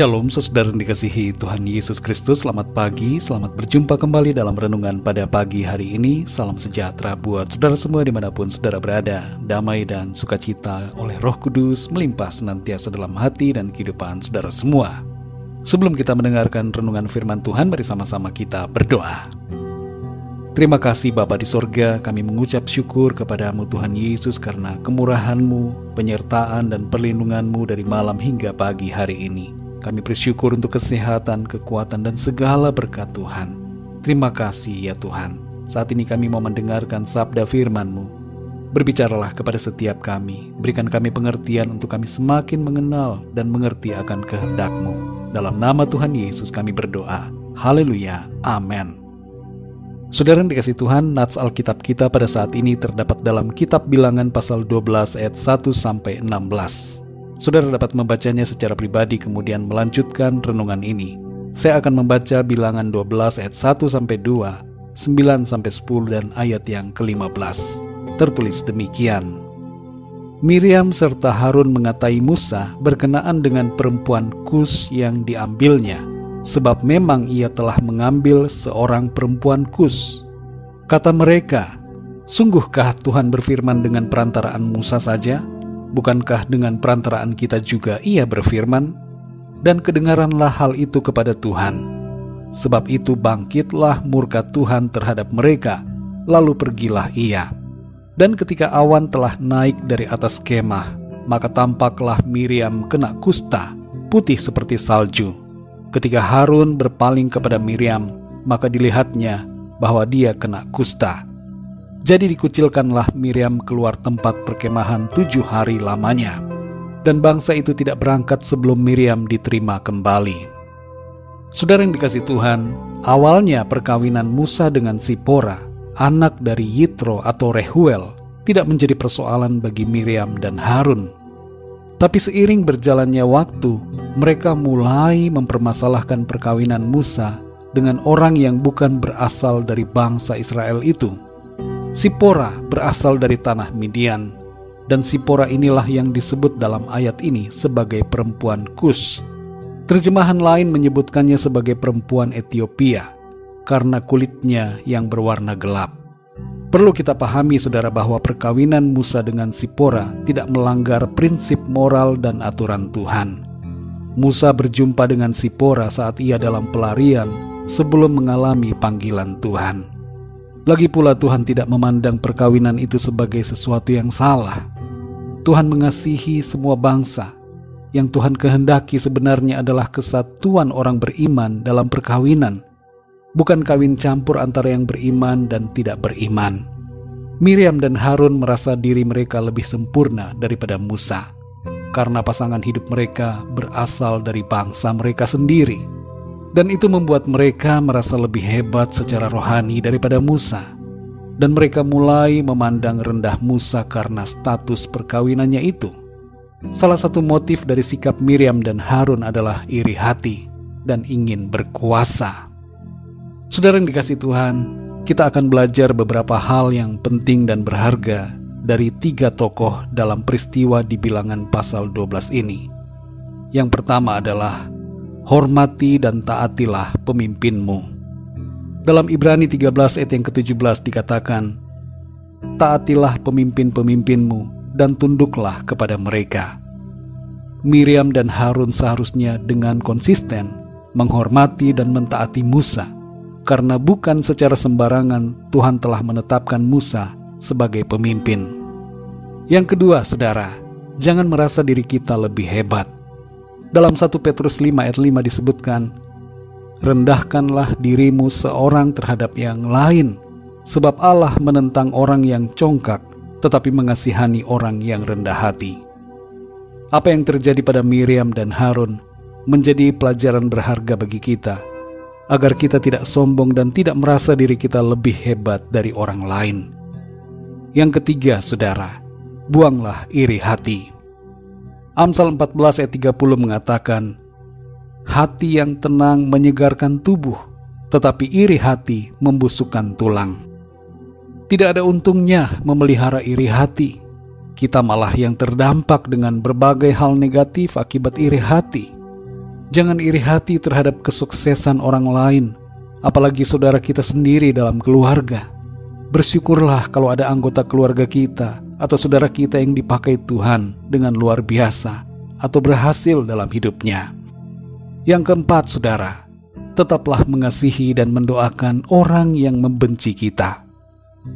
Shalom saudara yang dikasihi Tuhan Yesus Kristus. Selamat pagi, selamat berjumpa kembali dalam renungan pada pagi hari ini. Salam sejahtera buat saudara semua di mana pun saudara berada. Damai dan sukacita oleh roh kudus melimpah senantiasa dalam hati dan kehidupan saudara semua. Sebelum kita mendengarkan renungan firman Tuhan Mari sama-sama kita berdoa. Terima kasih Bapa di sorga kami mengucap syukur kepadamu Tuhan Yesus karena kemurahanmu, penyertaan dan perlindunganmu dari malam hingga pagi hari ini. Kami bersyukur untuk kesehatan, kekuatan, dan segala berkat Tuhan. Terima kasih ya Tuhan. Saat ini kami mau mendengarkan sabda firman-Mu. Berbicaralah kepada setiap kami, berikan kami pengertian untuk kami semakin mengenal dan mengerti akan kehendak-Mu. Dalam nama Tuhan Yesus kami berdoa. Haleluya. Amin. Saudara yang dikasih Tuhan, nats Alkitab kita pada saat ini terdapat dalam kitab bilangan pasal 12 ayat 1 sampai 16. Saudara dapat membacanya secara pribadi kemudian melanjutkan renungan ini. Saya akan membaca bilangan 12 ayat 1 sampai 2, 9 sampai 10 dan ayat yang ke-15. Tertulis demikian. Miriam serta Harun mengatai Musa berkenaan dengan perempuan Kus yang diambilnya, sebab memang ia telah mengambil seorang perempuan Kus. Kata mereka, Sungguhkah Tuhan berfirman dengan perantaraan Musa saja? Bukankah dengan perantaraan kita juga ia berfirman? Dan kedengaranlah hal itu kepada Tuhan. Sebab itu bangkitlah murka Tuhan terhadap mereka, lalu pergilah ia. Dan ketika awan telah naik dari atas kemah, maka tampaklah Miriam kena kusta, putih seperti salju. Ketika Harun berpaling kepada Miriam, maka dilihatnya bahwa dia kena kusta jadi dikucilkanlah Miriam keluar tempat perkemahan tujuh hari lamanya. Dan bangsa itu tidak berangkat sebelum Miriam diterima kembali. Saudara yang dikasih Tuhan, awalnya perkawinan Musa dengan Sipora, anak dari Yitro atau Rehuel, tidak menjadi persoalan bagi Miriam dan Harun. Tapi seiring berjalannya waktu, mereka mulai mempermasalahkan perkawinan Musa dengan orang yang bukan berasal dari bangsa Israel itu Sipora berasal dari tanah Midian, dan Sipora inilah yang disebut dalam ayat ini sebagai perempuan Kus. Terjemahan lain menyebutkannya sebagai perempuan Ethiopia karena kulitnya yang berwarna gelap. Perlu kita pahami saudara bahwa perkawinan Musa dengan Sipora tidak melanggar prinsip moral dan aturan Tuhan. Musa berjumpa dengan Sipora saat ia dalam pelarian sebelum mengalami panggilan Tuhan. Lagi pula Tuhan tidak memandang perkawinan itu sebagai sesuatu yang salah. Tuhan mengasihi semua bangsa. Yang Tuhan kehendaki sebenarnya adalah kesatuan orang beriman dalam perkawinan, bukan kawin campur antara yang beriman dan tidak beriman. Miriam dan Harun merasa diri mereka lebih sempurna daripada Musa, karena pasangan hidup mereka berasal dari bangsa mereka sendiri dan itu membuat mereka merasa lebih hebat secara rohani daripada Musa. Dan mereka mulai memandang rendah Musa karena status perkawinannya itu. Salah satu motif dari sikap Miriam dan Harun adalah iri hati dan ingin berkuasa. Saudara yang dikasih Tuhan, kita akan belajar beberapa hal yang penting dan berharga dari tiga tokoh dalam peristiwa di bilangan pasal 12 ini. Yang pertama adalah hormati dan taatilah pemimpinmu. Dalam Ibrani 13 ayat yang ke-17 dikatakan, Taatilah pemimpin-pemimpinmu dan tunduklah kepada mereka. Miriam dan Harun seharusnya dengan konsisten menghormati dan mentaati Musa, karena bukan secara sembarangan Tuhan telah menetapkan Musa sebagai pemimpin. Yang kedua, saudara, jangan merasa diri kita lebih hebat dalam 1 Petrus 5 ayat 5 disebutkan, Rendahkanlah dirimu seorang terhadap yang lain, sebab Allah menentang orang yang congkak, tetapi mengasihani orang yang rendah hati. Apa yang terjadi pada Miriam dan Harun menjadi pelajaran berharga bagi kita, agar kita tidak sombong dan tidak merasa diri kita lebih hebat dari orang lain. Yang ketiga, saudara, buanglah iri hati. Amsal 14 ayat 30 mengatakan, Hati yang tenang menyegarkan tubuh, tetapi iri hati membusukkan tulang. Tidak ada untungnya memelihara iri hati. Kita malah yang terdampak dengan berbagai hal negatif akibat iri hati. Jangan iri hati terhadap kesuksesan orang lain, apalagi saudara kita sendiri dalam keluarga. Bersyukurlah kalau ada anggota keluarga kita atau saudara kita yang dipakai Tuhan dengan luar biasa atau berhasil dalam hidupnya. Yang keempat, saudara, tetaplah mengasihi dan mendoakan orang yang membenci kita.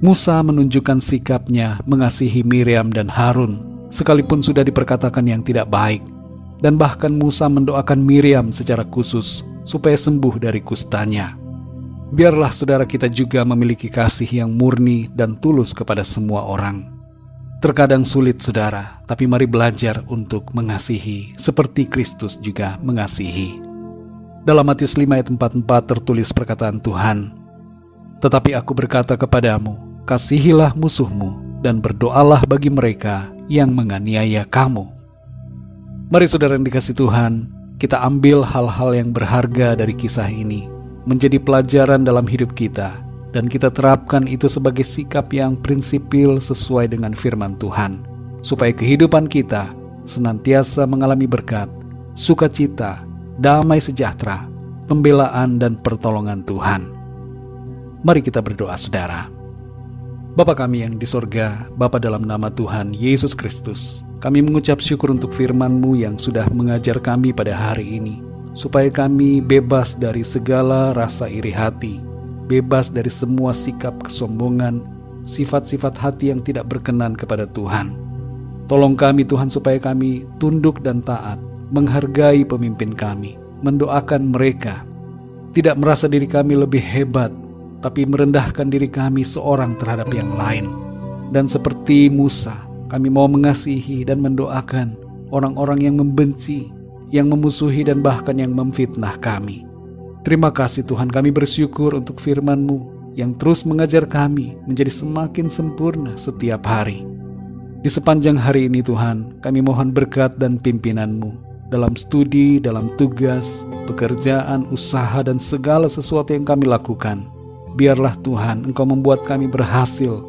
Musa menunjukkan sikapnya mengasihi Miriam dan Harun, sekalipun sudah diperkatakan yang tidak baik dan bahkan Musa mendoakan Miriam secara khusus supaya sembuh dari kustanya. Biarlah saudara kita juga memiliki kasih yang murni dan tulus kepada semua orang. Terkadang sulit saudara, tapi mari belajar untuk mengasihi seperti Kristus juga mengasihi. Dalam Matius 5 ayat 44 tertulis perkataan Tuhan, Tetapi aku berkata kepadamu, kasihilah musuhmu dan berdoalah bagi mereka yang menganiaya kamu Mari saudara yang dikasih Tuhan, kita ambil hal-hal yang berharga dari kisah ini, menjadi pelajaran dalam hidup kita, dan kita terapkan itu sebagai sikap yang prinsipil sesuai dengan firman Tuhan, supaya kehidupan kita senantiasa mengalami berkat, sukacita, damai sejahtera, pembelaan dan pertolongan Tuhan. Mari kita berdoa saudara. Bapa kami yang di sorga, Bapa dalam nama Tuhan Yesus Kristus, kami mengucap syukur untuk firman-Mu yang sudah mengajar kami pada hari ini, supaya kami bebas dari segala rasa iri hati, bebas dari semua sikap kesombongan, sifat-sifat hati yang tidak berkenan kepada Tuhan. Tolong kami Tuhan supaya kami tunduk dan taat, menghargai pemimpin kami, mendoakan mereka, tidak merasa diri kami lebih hebat, tapi merendahkan diri kami seorang terhadap yang lain. Dan seperti Musa, kami mau mengasihi dan mendoakan orang-orang yang membenci, yang memusuhi dan bahkan yang memfitnah kami. Terima kasih Tuhan kami bersyukur untuk firman-Mu yang terus mengajar kami menjadi semakin sempurna setiap hari. Di sepanjang hari ini Tuhan, kami mohon berkat dan pimpinan-Mu dalam studi, dalam tugas, pekerjaan, usaha, dan segala sesuatu yang kami lakukan. Biarlah Tuhan Engkau membuat kami berhasil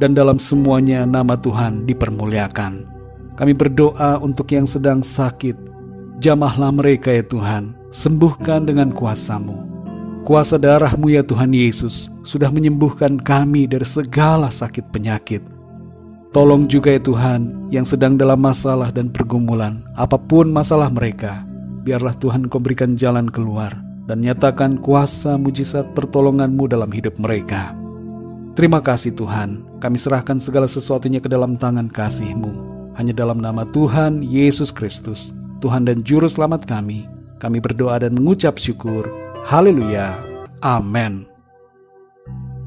dan dalam semuanya nama Tuhan dipermuliakan. Kami berdoa untuk yang sedang sakit. Jamahlah mereka ya Tuhan, sembuhkan dengan kuasamu. Kuasa darahmu ya Tuhan Yesus sudah menyembuhkan kami dari segala sakit penyakit. Tolong juga ya Tuhan yang sedang dalam masalah dan pergumulan, apa pun masalah mereka, biarlah Tuhan kau berikan jalan keluar dan nyatakan kuasa mujizat pertolonganmu dalam hidup mereka. Terima kasih Tuhan, kami serahkan segala sesuatunya ke dalam tangan kasih-Mu. Hanya dalam nama Tuhan Yesus Kristus, Tuhan dan Juru Selamat kami, kami berdoa dan mengucap syukur. Haleluya. Amin.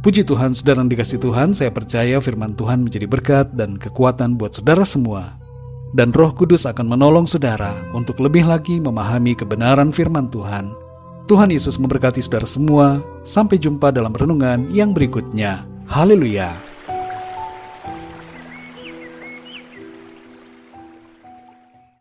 Puji Tuhan, saudara yang dikasih Tuhan, saya percaya firman Tuhan menjadi berkat dan kekuatan buat saudara semua. Dan roh kudus akan menolong saudara untuk lebih lagi memahami kebenaran firman Tuhan. Tuhan Yesus memberkati saudara semua. Sampai jumpa dalam renungan yang berikutnya. Haleluya!